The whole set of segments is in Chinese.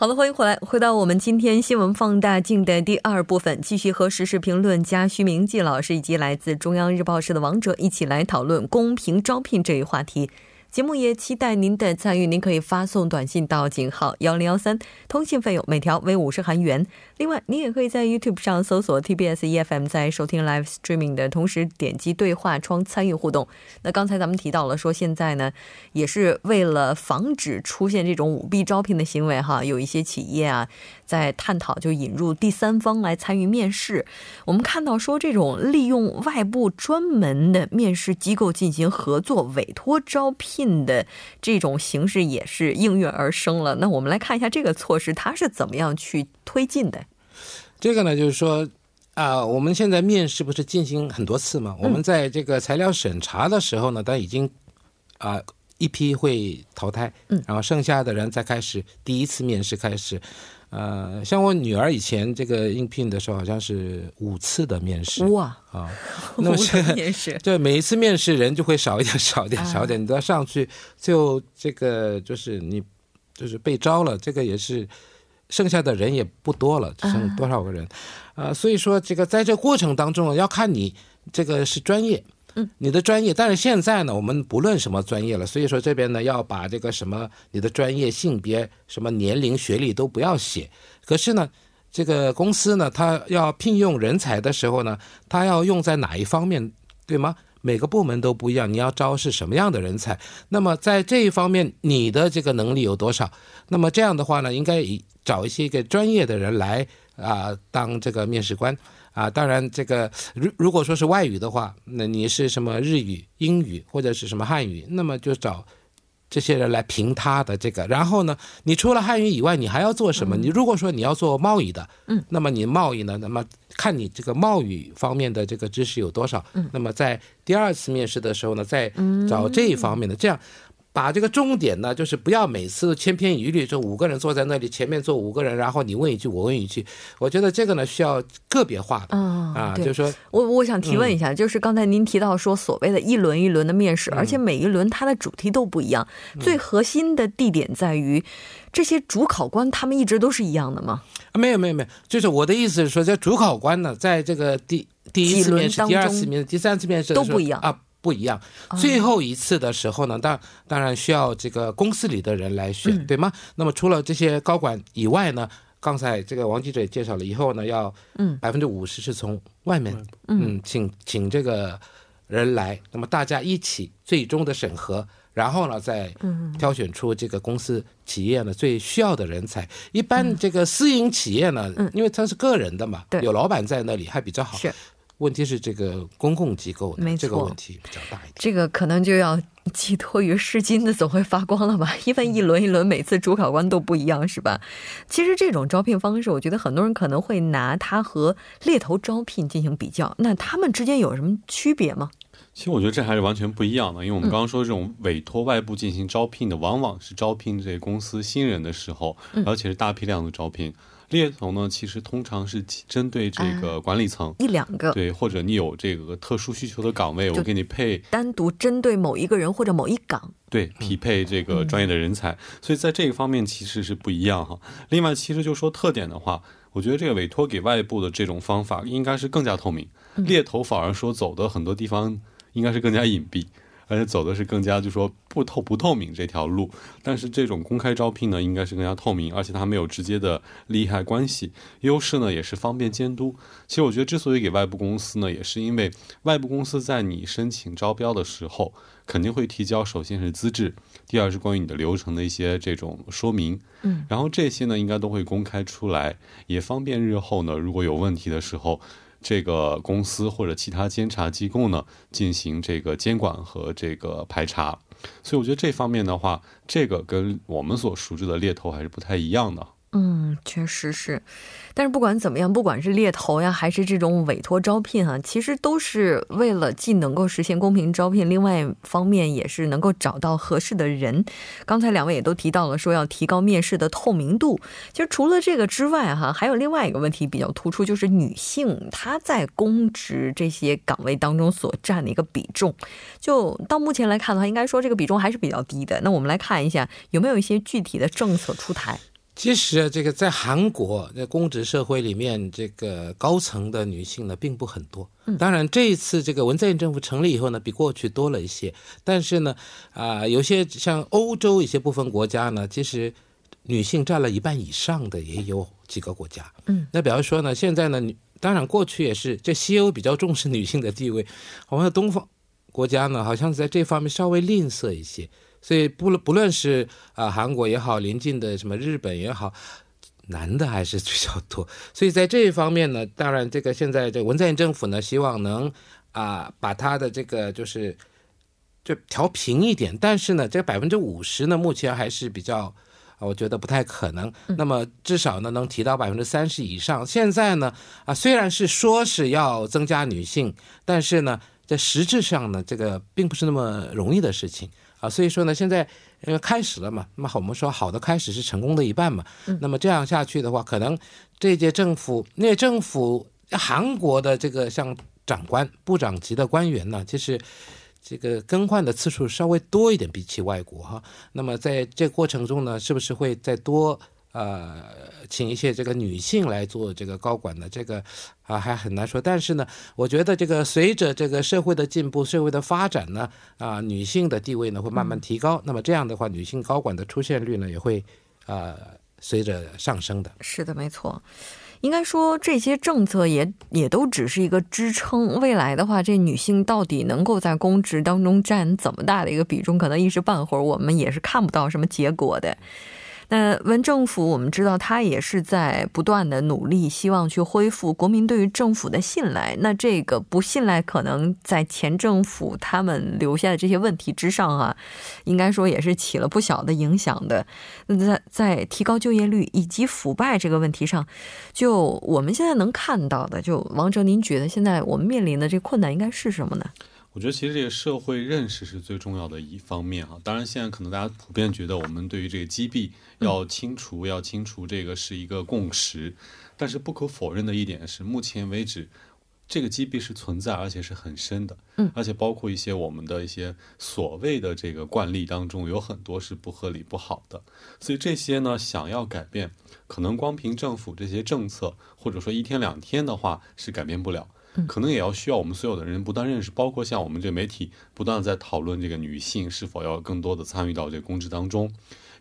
好的，欢迎回来，回到我们今天新闻放大镜的第二部分，继续和时事评论家徐明季老师以及来自中央日报社的王者一起来讨论公平招聘这一话题。节目也期待您的参与，您可以发送短信到井号幺零幺三，通信费用每条为五十韩元。另外，您也可以在 YouTube 上搜索 TBS EFM，在收听 Live Streaming 的同时点击对话窗参与互动。那刚才咱们提到了说，现在呢也是为了防止出现这种舞弊招聘的行为，哈，有一些企业啊在探讨就引入第三方来参与面试。我们看到说，这种利用外部专门的面试机构进行合作委托招聘。的这种形式也是应运而生了。那我们来看一下这个措施，它是怎么样去推进的？这个呢，就是说啊，我们现在面试不是进行很多次吗？我们在这个材料审查的时候呢，它已经啊一批会淘汰，嗯，然后剩下的人再开始第一次面试开始。呃，像我女儿以前这个应聘的时候，好像是五次的面试哇啊，那么现在面试 对每一次面试人就会少一点，少一点，少一点，你都要上去，就这个就是你就是被招了，这个也是剩下的人也不多了，只剩多少个人啊？所以说这个在这过程当中要看你这个是专业。你的专业，但是现在呢，我们不论什么专业了，所以说这边呢要把这个什么你的专业、性别、什么年龄、学历都不要写。可是呢，这个公司呢，他要聘用人才的时候呢，他要用在哪一方面，对吗？每个部门都不一样，你要招是什么样的人才？那么在这一方面，你的这个能力有多少？那么这样的话呢，应该找一些个专业的人来啊当这个面试官。啊，当然，这个如如果说是外语的话，那你是什么日语、英语或者是什么汉语，那么就找这些人来评他的这个。然后呢，你除了汉语以外，你还要做什么？你如果说你要做贸易的，嗯，那么你贸易呢，那么看你这个贸易方面的这个知识有多少，嗯，那么在第二次面试的时候呢，再找这一方面的这样。把这个重点呢，就是不要每次千篇一律，就五个人坐在那里，前面坐五个人，然后你问一句，我问一句。我觉得这个呢，需要个别化的啊，就是说，我我想提问一下，就是刚才您提到说，所谓的一轮一轮的面试，而且每一轮它的主题都不一样，最核心的地点在于，这些主考官他们一直都是一样的吗？没有没有没有，就是我的意思是说，这主考官呢，在这个第第一次面试、第二次面试、第三次面试都不一样啊。不一样，最后一次的时候呢，当当然需要这个公司里的人来选，对吗？那么除了这些高管以外呢，刚才这个王记者也介绍了，以后呢要嗯。百分之五十是从外面嗯请请这个人来，那么大家一起最终的审核，然后呢再挑选出这个公司企业呢最需要的人才。一般这个私营企业呢，因为它是个人的嘛，有老板在那里还比较好。问题是这个公共机构的这个问题比较大一点，这个可能就要寄托于试金的总会发光了吧？因为一轮一轮，每次主考官都不一样，是吧？其实这种招聘方式，我觉得很多人可能会拿它和猎头招聘进行比较，那他们之间有什么区别吗？其实我觉得这还是完全不一样的，因为我们刚刚说这种委托外部进行招聘的，往往是招聘这些公司新人的时候，而且是大批量的招聘。猎头呢，其实通常是针对这个管理层。一两个，对，或者你有这个特殊需求的岗位，我给你配。单独针对某一个人或者某一岗，对，匹配这个专业的人才。所以在这个方面其实是不一样哈。另外，其实就说特点的话，我觉得这个委托给外部的这种方法应该是更加透明，猎头反而说走的很多地方应该是更加隐蔽。而且走的是更加就说不透不透明这条路，但是这种公开招聘呢，应该是更加透明，而且它没有直接的利害关系，优势呢也是方便监督。其实我觉得之所以给外部公司呢，也是因为外部公司在你申请招标的时候，肯定会提交首先是资质，第二是关于你的流程的一些这种说明，嗯，然后这些呢应该都会公开出来，也方便日后呢如果有问题的时候。这个公司或者其他监察机构呢，进行这个监管和这个排查，所以我觉得这方面的话，这个跟我们所熟知的猎头还是不太一样的。嗯，确实是，但是不管怎么样，不管是猎头呀，还是这种委托招聘哈，其实都是为了既能够实现公平招聘，另外一方面也是能够找到合适的人。刚才两位也都提到了，说要提高面试的透明度。其实除了这个之外哈，还有另外一个问题比较突出，就是女性她在公职这些岗位当中所占的一个比重。就到目前来看的话，应该说这个比重还是比较低的。那我们来看一下，有没有一些具体的政策出台？其实这个在韩国在公职社会里面，这个高层的女性呢并不很多。当然，这一次这个文在寅政府成立以后呢，比过去多了一些。但是呢，啊，有些像欧洲一些部分国家呢，其实女性占了一半以上的也有几个国家。嗯，那比方说呢，现在呢，当然过去也是这西欧比较重视女性的地位，我们的东方国家呢，好像在这方面稍微吝啬一些。所以不不论是啊韩国也好，邻近的什么日本也好，男的还是比较多。所以在这一方面呢，当然这个现在这文在寅政府呢，希望能啊把他的这个就是就调平一点。但是呢，这百分之五十呢，目前还是比较，我觉得不太可能。那么至少呢，能提到百分之三十以上。现在呢，啊虽然是说是要增加女性，但是呢，在实质上呢，这个并不是那么容易的事情。啊，所以说呢，现在因为开始了嘛，那么我们说好的开始是成功的一半嘛。那么这样下去的话，可能这届政府，那政府韩国的这个像长官、部长级的官员呢，其实这个更换的次数稍微多一点，比起外国哈。那么在这过程中呢，是不是会再多？呃，请一些这个女性来做这个高管的这个啊，还很难说。但是呢，我觉得这个随着这个社会的进步、社会的发展呢，啊，女性的地位呢会慢慢提高。那么这样的话，女性高管的出现率呢也会啊随着上升的。是的，没错。应该说这些政策也也都只是一个支撑。未来的话，这女性到底能够在公职当中占怎么大的一个比重，可能一时半会儿我们也是看不到什么结果的。那文政府，我们知道他也是在不断的努力，希望去恢复国民对于政府的信赖。那这个不信赖，可能在前政府他们留下的这些问题之上啊，应该说也是起了不小的影响的。那在在提高就业率以及腐败这个问题上，就我们现在能看到的，就王哲，您觉得现在我们面临的这困难应该是什么呢？我觉得其实这个社会认识是最重要的一方面哈。当然，现在可能大家普遍觉得我们对于这个击毙要清除，要清除这个是一个共识。但是不可否认的一点是，目前为止，这个击毙是存在，而且是很深的。嗯，而且包括一些我们的一些所谓的这个惯例当中，有很多是不合理、不好的。所以这些呢，想要改变，可能光凭政府这些政策，或者说一天两天的话，是改变不了。可能也要需要我们所有的人不断认识，包括像我们这媒体不断在讨论这个女性是否要更多的参与到这个公职当中，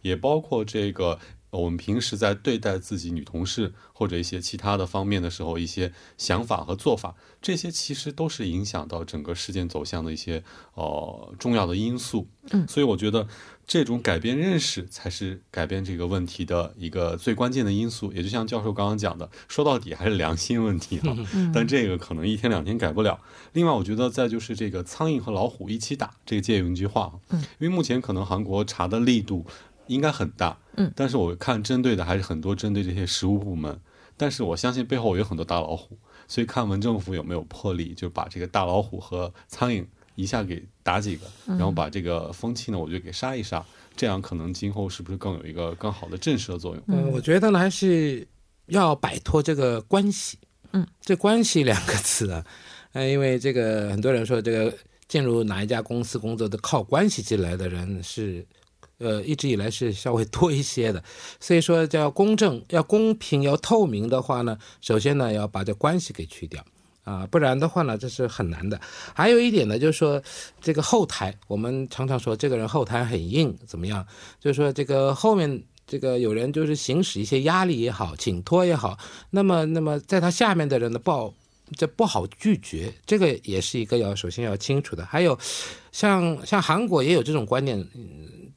也包括这个我们平时在对待自己女同事或者一些其他的方面的时候，一些想法和做法，这些其实都是影响到整个事件走向的一些呃重要的因素。嗯，所以我觉得。这种改变认识才是改变这个问题的一个最关键的因素，也就像教授刚刚讲的，说到底还是良心问题哈。但这个可能一天两天改不了。另外，我觉得再就是这个苍蝇和老虎一起打，这个借用一句话因为目前可能韩国查的力度应该很大，嗯，但是我看针对的还是很多针对这些食物部门，但是我相信背后有很多大老虎，所以看文政府有没有魄力，就把这个大老虎和苍蝇。一下给打几个，然后把这个风气呢，我就给杀一杀，这样可能今后是不是更有一个更好的震慑作用？嗯，我觉得呢，还是要摆脱这个关系。嗯，这关系两个字啊，呃，因为这个很多人说，这个进入哪一家公司工作的靠关系进来的人是，呃，一直以来是稍微多一些的。所以说，叫公正、要公平、要透明的话呢，首先呢，要把这关系给去掉。啊，不然的话呢，这是很难的。还有一点呢，就是说这个后台，我们常常说这个人后台很硬，怎么样？就是说这个后面这个有人就是行使一些压力也好，请托也好，那么那么在他下面的人呢，不好这不好拒绝，这个也是一个要首先要清楚的。还有像像韩国也有这种观念。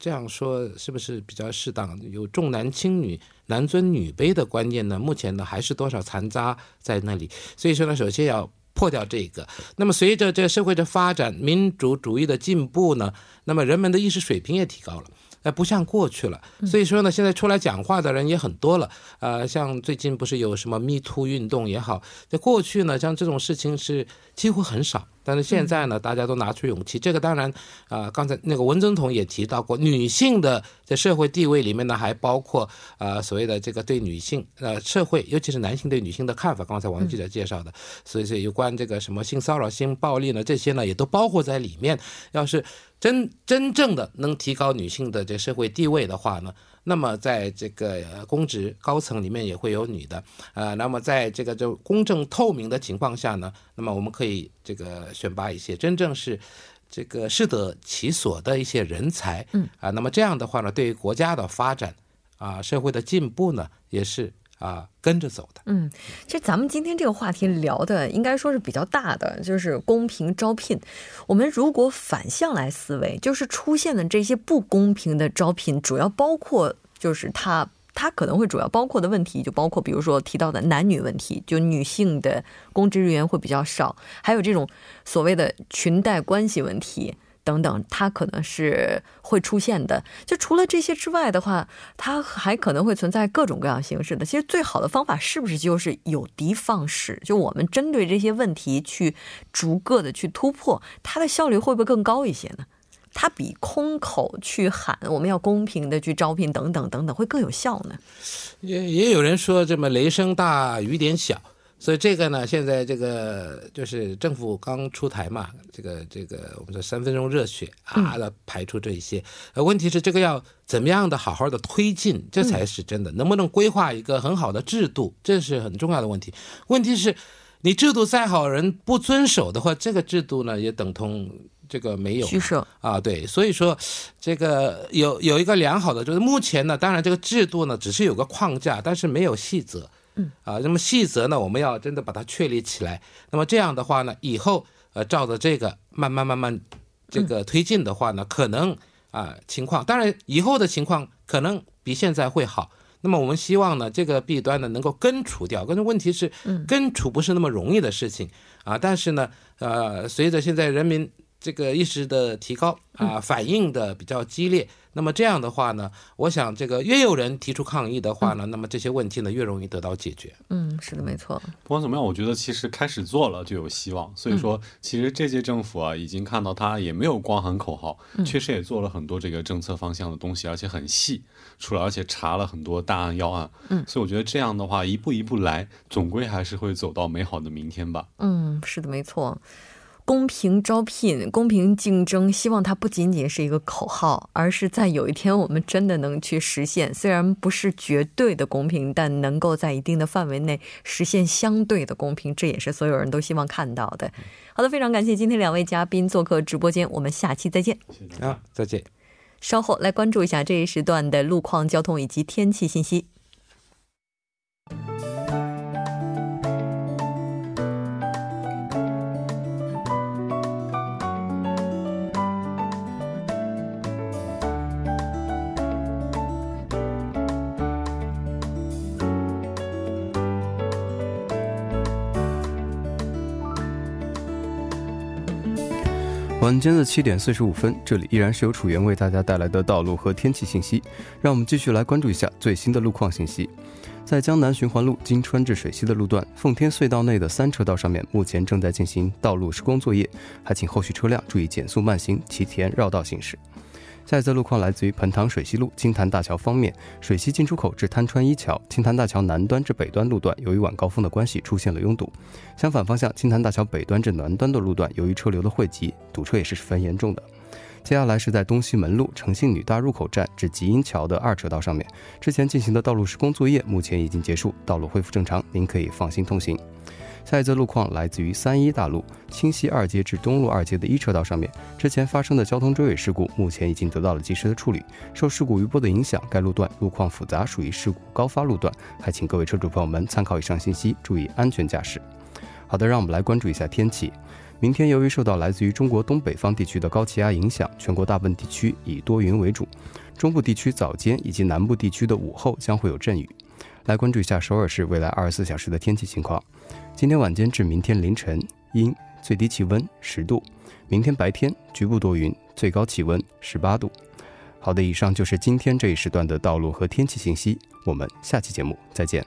这样说是不是比较适当？有重男轻女、男尊女卑的观念呢？目前呢还是多少残渣在那里。所以说呢，首先要破掉这个。那么随着这个社会的发展、民主主义的进步呢，那么人们的意识水平也提高了。呃，不像过去了。所以说呢，现在出来讲话的人也很多了。呃，像最近不是有什么 Me Too 运动也好，在过去呢，像这种事情是几乎很少。但是现在呢，大家都拿出勇气。这个当然，啊，刚才那个文总统也提到过，女性的在社会地位里面呢，还包括啊所谓的这个对女性呃社会，尤其是男性对女性的看法。刚才王记者介绍的，所以说有关这个什么性骚扰、性暴力呢，这些呢也都包括在里面。要是真真正的能提高女性的这社会地位的话呢？那么，在这个公职高层里面也会有女的，呃，那么在这个就公正透明的情况下呢，那么我们可以这个选拔一些真正是这个适得其所的一些人才，嗯，啊，那么这样的话呢，对于国家的发展啊，社会的进步呢，也是。啊，跟着走的。嗯，其实咱们今天这个话题聊的应该说是比较大的，就是公平招聘。我们如果反向来思维，就是出现的这些不公平的招聘，主要包括就是它它可能会主要包括的问题，就包括比如说提到的男女问题，就女性的公职人员会比较少，还有这种所谓的裙带关系问题。等等，它可能是会出现的。就除了这些之外的话，它还可能会存在各种各样形式的。其实最好的方法是不是就是有的放矢？就我们针对这些问题去逐个的去突破，它的效率会不会更高一些呢？它比空口去喊我们要公平的去招聘等等等等会更有效呢？也也有人说这么雷声大雨点小。所以这个呢，现在这个就是政府刚出台嘛，这个这个我们说三分钟热血啊，要排除这一些。呃，问题是这个要怎么样的好好的推进，这才是真的。能不能规划一个很好的制度，这是很重要的问题。问题是，你制度再好，人不遵守的话，这个制度呢也等同这个没有啊。对，所以说这个有有一个良好的，就是目前呢，当然这个制度呢只是有个框架，但是没有细则。嗯啊，那么细则呢，我们要真的把它确立起来。那么这样的话呢，以后呃，照着这个慢慢慢慢这个推进的话呢，可能啊情况，当然以后的情况可能比现在会好。那么我们希望呢，这个弊端呢能够根除掉。但是问题是，根除不是那么容易的事情啊。但是呢，呃，随着现在人民这个意识的提高啊，反应的比较激烈。那么这样的话呢，我想这个越有人提出抗议的话呢，那么这些问题呢越容易得到解决。嗯，是的，没错。不管怎么样，我觉得其实开始做了就有希望。所以说，其实这届政府啊，已经看到他也没有光喊口号，确实也做了很多这个政策方向的东西，而且很细，出了而且查了很多大案要案。嗯，所以我觉得这样的话，一步一步来，总归还是会走到美好的明天吧。嗯，是的，没错。公平招聘、公平竞争，希望它不仅仅是一个口号，而是在有一天我们真的能去实现。虽然不是绝对的公平，但能够在一定的范围内实现相对的公平，这也是所有人都希望看到的。好的，非常感谢今天两位嘉宾做客直播间，我们下期再见。啊，再见。稍后来关注一下这一时段的路况、交通以及天气信息。晚间的七点四十五分，这里依然是由楚源为大家带来的道路和天气信息。让我们继续来关注一下最新的路况信息。在江南循环路经川至水西的路段，奉天隧道内的三车道上面，目前正在进行道路施工作业，还请后续车辆注意减速慢行，提前绕道行驶。下一则路况来自于彭塘水西路青潭大桥方面，水西进出口至滩川一桥、青潭大桥南端至北端路段，由于晚高峰的关系出现了拥堵。相反方向，青潭大桥北端至南端的路段，由于车流的汇集，堵车也是十分严重的。接下来是在东西门路诚信女大入口站至吉阴桥的二车道上面，之前进行的道路施工作业目前已经结束，道路恢复正常，您可以放心通行。下一则路况来自于三一大路清溪二街至东路二街的一车道上面，之前发生的交通追尾事故，目前已经得到了及时的处理。受事故余波的影响，该路段路况复杂，属于事故高发路段，还请各位车主朋友们参考以上信息，注意安全驾驶。好的，让我们来关注一下天气。明天由于受到来自于中国东北方地区的高气压影响，全国大部分地区以多云为主，中部地区早间以及南部地区的午后将会有阵雨。来关注一下首尔市未来二十四小时的天气情况。今天晚间至明天凌晨阴，最低气温十度；明天白天局部多云，最高气温十八度。好的，以上就是今天这一时段的道路和天气信息。我们下期节目再见。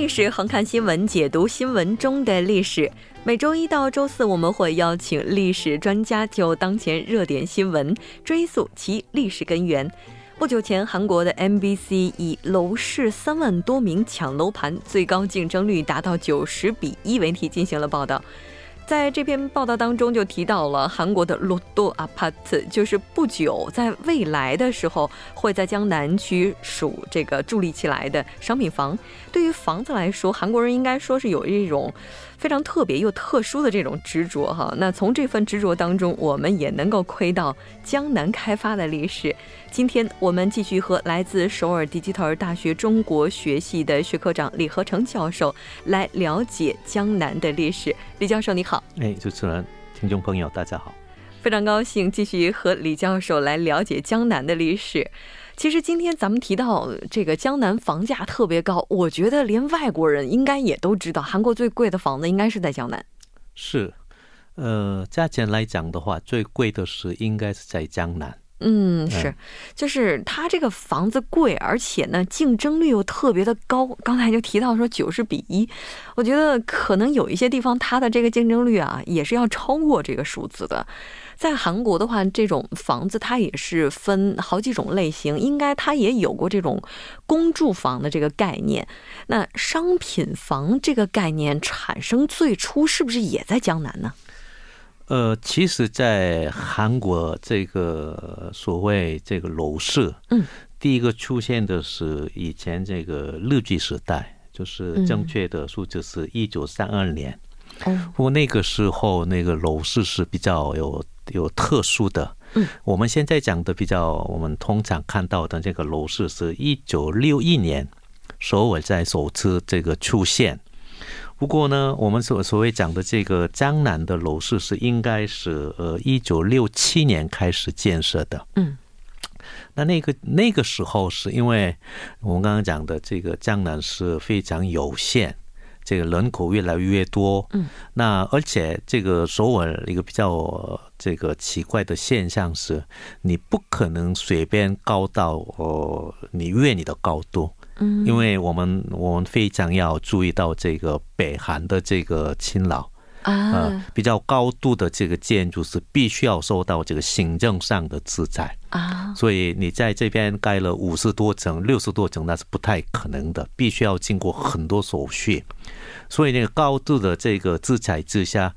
历史，横看新闻，解读新闻中的历史。每周一到周四，我们会邀请历史专家就当前热点新闻追溯其历史根源。不久前，韩国的 MBC 以楼市三万多名抢楼盘，最高竞争率达到九十比一为题进行了报道。在这篇报道当中，就提到了韩国的罗多阿帕特，就是不久在未来的时候会在江南区属这个筑立起来的商品房。对于房子来说，韩国人应该说是有一种。非常特别又特殊的这种执着哈，那从这份执着当中，我们也能够窥到江南开发的历史。今天我们继续和来自首尔迪吉特尔大学中国学系的学科长李和成教授来了解江南的历史。李教授你好，哎，主持人、听众朋友大家好，非常高兴继续和李教授来了解江南的历史。其实今天咱们提到这个江南房价特别高，我觉得连外国人应该也都知道，韩国最贵的房子应该是在江南。是，呃，价钱来讲的话，最贵的是应该是在江南。嗯，是，就是它这个房子贵，而且呢竞争率又特别的高。刚才就提到说九十比一，我觉得可能有一些地方它的这个竞争率啊也是要超过这个数字的。在韩国的话，这种房子它也是分好几种类型，应该它也有过这种公住房的这个概念。那商品房这个概念产生最初是不是也在江南呢？呃，其实，在韩国这个所谓这个楼市，嗯，第一个出现的是以前这个日据时代，就是正确的数字是一九三二年。不过那个时候，那个楼市是比较有有特殊的。嗯，我们现在讲的比较，我们通常看到的这个楼市是一九六一年首尔在首次这个出现。不过呢，我们所所谓讲的这个江南的楼市是应该是呃一九六七年开始建设的。嗯，那那个那个时候是因为我们刚刚讲的这个江南是非常有限。这个人口越来越多，嗯，那而且这个首尔一个比较这个奇怪的现象是，你不可能随便高到呃你越你的高度，嗯，因为我们我们非常要注意到这个北韩的这个勤劳。啊，比较高度的这个建筑是必须要受到这个行政上的制裁啊，所以你在这边盖了五十多层、六十多层，那是不太可能的，必须要经过很多手续。所以那个高度的这个制裁之下，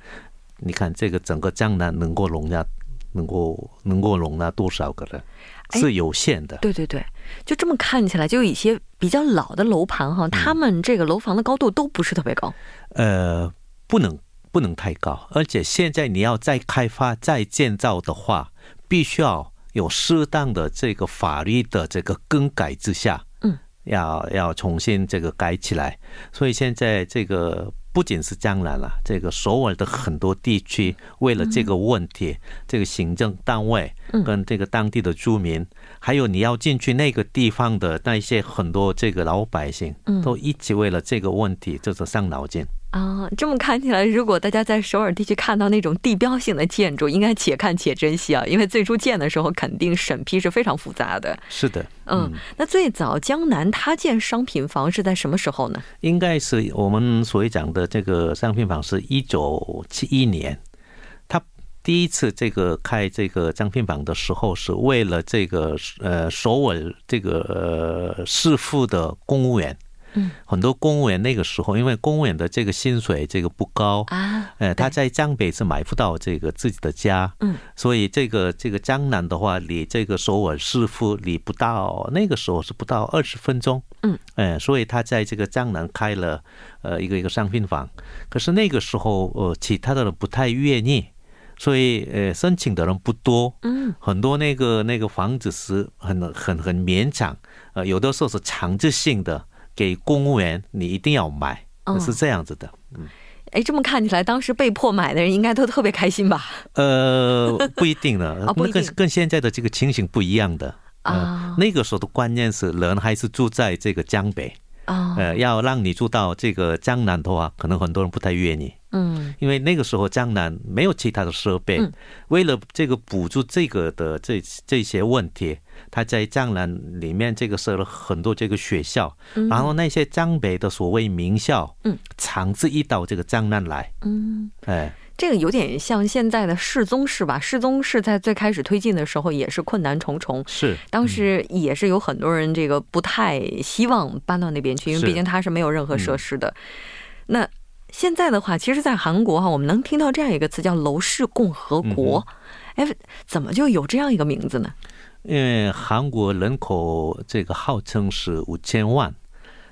你看这个整个江南能够容纳、能够能够容纳多少个人是有限的。对对对，就这么看起来，就有一些比较老的楼盘哈，他们这个楼房的高度都不是特别高。呃，不能。不能太高，而且现在你要再开发、再建造的话，必须要有适当的这个法律的这个更改之下，嗯，要要重新这个改起来。所以现在这个不仅是江南了，这个首尔的很多地区为了这个问题，这个行政单位跟这个当地的居民，还有你要进去那个地方的那一些很多这个老百姓，都一起为了这个问题就是伤脑筋。啊，这么看起来，如果大家在首尔地区看到那种地标性的建筑，应该且看且珍惜啊！因为最初建的时候，肯定审批是非常复杂的。是的，嗯，那最早江南他建商品房是在什么时候呢？应该是我们所谓讲的这个商品房是一九七一年，他第一次这个开这个张聘房的时候，是为了这个呃首尔这个呃市府的公务员。嗯，很多公务员那个时候，因为公务员的这个薪水这个不高啊，呃，他在江北是买不到这个自己的家，嗯，所以这个这个江南的话，离这个首尔市府离不到，那个时候是不到二十分钟，嗯，哎，所以他在这个江南开了呃一个一个商品房，可是那个时候呃其他的人不太愿意，所以呃申请的人不多，嗯，很多那个那个房子是很很很勉强，呃，有的时候是强制性的。给公务员，你一定要买，是这样子的。嗯，哎，这么看起来，当时被迫买的人应该都特别开心吧？呃，不一定呢，那跟跟现在的这个情形不一样的。啊，那个时候的观念是人还是住在这个江北啊，呃，要让你住到这个江南的话，可能很多人不太愿意。嗯，因为那个时候江南没有其他的设备，为了这个补助这个的这这些问题，他在江南里面这个设了很多这个学校，然后那些江北的所谓名校，嗯，长治一到这个江南来，嗯，哎，这个有点像现在的世宗市吧？世宗市在最开始推进的时候也是困难重重，是。当时也是有很多人这个不太希望搬到那边去，因为毕竟它是没有任何设施的，那。现在的话，其实，在韩国哈，我们能听到这样一个词叫“楼市共和国”。哎，怎么就有这样一个名字呢？因为韩国人口这个号称是五千万，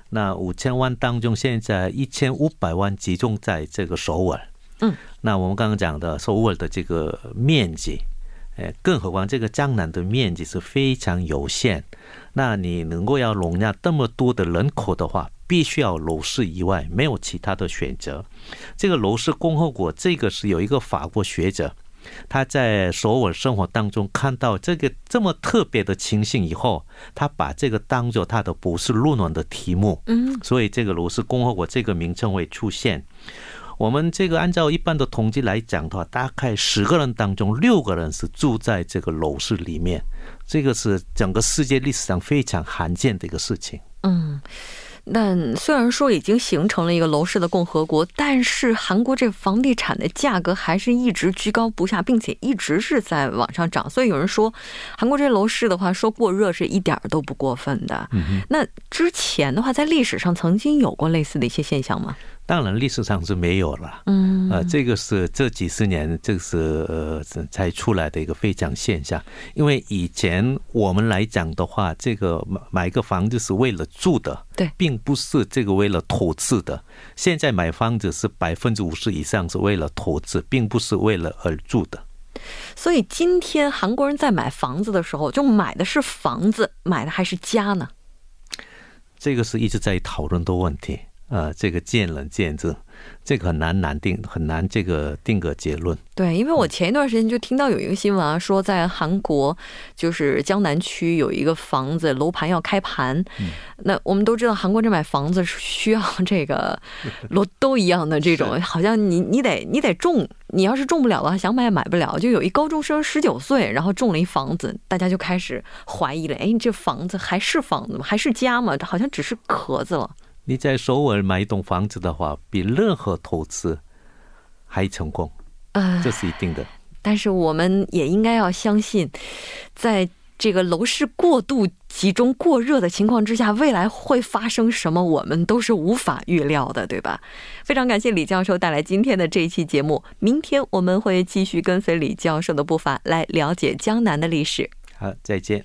那五千万当中，现在一千五百万集中在这个首尔。嗯，那我们刚刚讲的首尔的这个面积，哎，更何况这个江南的面积是非常有限。那你能够要容纳这么多的人口的话？必须要楼市以外没有其他的选择。这个楼市共和国，这个是有一个法国学者，他在所尔生活当中看到这个这么特别的情形以后，他把这个当做他的博士论文的题目。嗯，所以这个楼市共和国这个名称会出现。我们这个按照一般的统计来讲的话，大概十个人当中六个人是住在这个楼市里面，这个是整个世界历史上非常罕见的一个事情。嗯。但虽然说已经形成了一个楼市的共和国，但是韩国这房地产的价格还是一直居高不下，并且一直是在往上涨。所以有人说，韩国这楼市的话，说过热是一点儿都不过分的。那之前的话，在历史上曾经有过类似的一些现象吗？当然，历史上是没有了。嗯，呃，这个是这几十年，这是呃才出来的一个非常现象。因为以前我们来讲的话，这个买买个房子是为了住的，对，并不是这个为了投资的。现在买房子是百分之五十以上是为了投资，并不是为了而住的。所以今天韩国人在买房子的时候，就买的是房子，买的还是家呢？这个是一直在讨论的问题。呃，这个见仁见智，这个很难难定，很难这个定个结论。对，因为我前一段时间就听到有一个新闻啊，说在韩国就是江南区有一个房子楼盘要开盘，那我们都知道韩国这买房子是需要这个 罗都一样的这种，好像你你得你得中，你要是中不了的话，想买也买不了。就有一高中生十九岁，然后中了一房子，大家就开始怀疑了，哎，你这房子还是房子吗？还是家吗？好像只是壳子了。你在首尔买一栋房子的话，比任何投资还成功，啊，这是一定的。但是我们也应该要相信，在这个楼市过度集中、过热的情况之下，未来会发生什么，我们都是无法预料的，对吧？非常感谢李教授带来今天的这一期节目。明天我们会继续跟随李教授的步伐，来了解江南的历史。好，再见。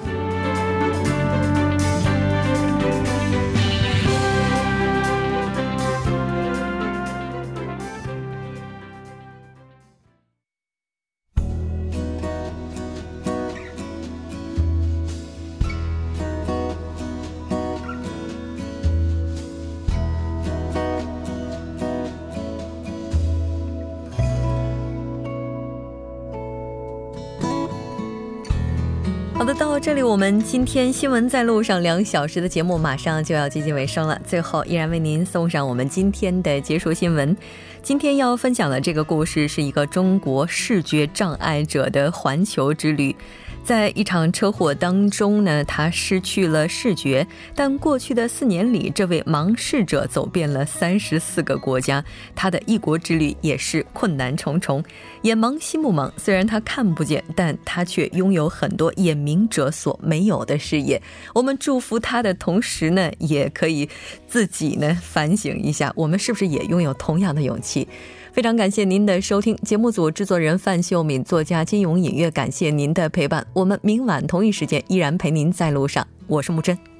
这里，我们今天新闻在路上两小时的节目马上就要接近尾声了。最后，依然为您送上我们今天的结束新闻。今天要分享的这个故事是一个中国视觉障碍者的环球之旅。在一场车祸当中呢，他失去了视觉。但过去的四年里，这位盲视者走遍了三十四个国家，他的异国之旅也是困难重重。眼盲心不盲，虽然他看不见，但他却拥有很多眼明者所没有的视野。我们祝福他的同时呢，也可以自己呢反省一下，我们是不是也拥有同样的勇气？非常感谢您的收听，节目组制作人范秀敏，作家金勇，隐约感谢您的陪伴。我们明晚同一时间依然陪您在路上，我是木真。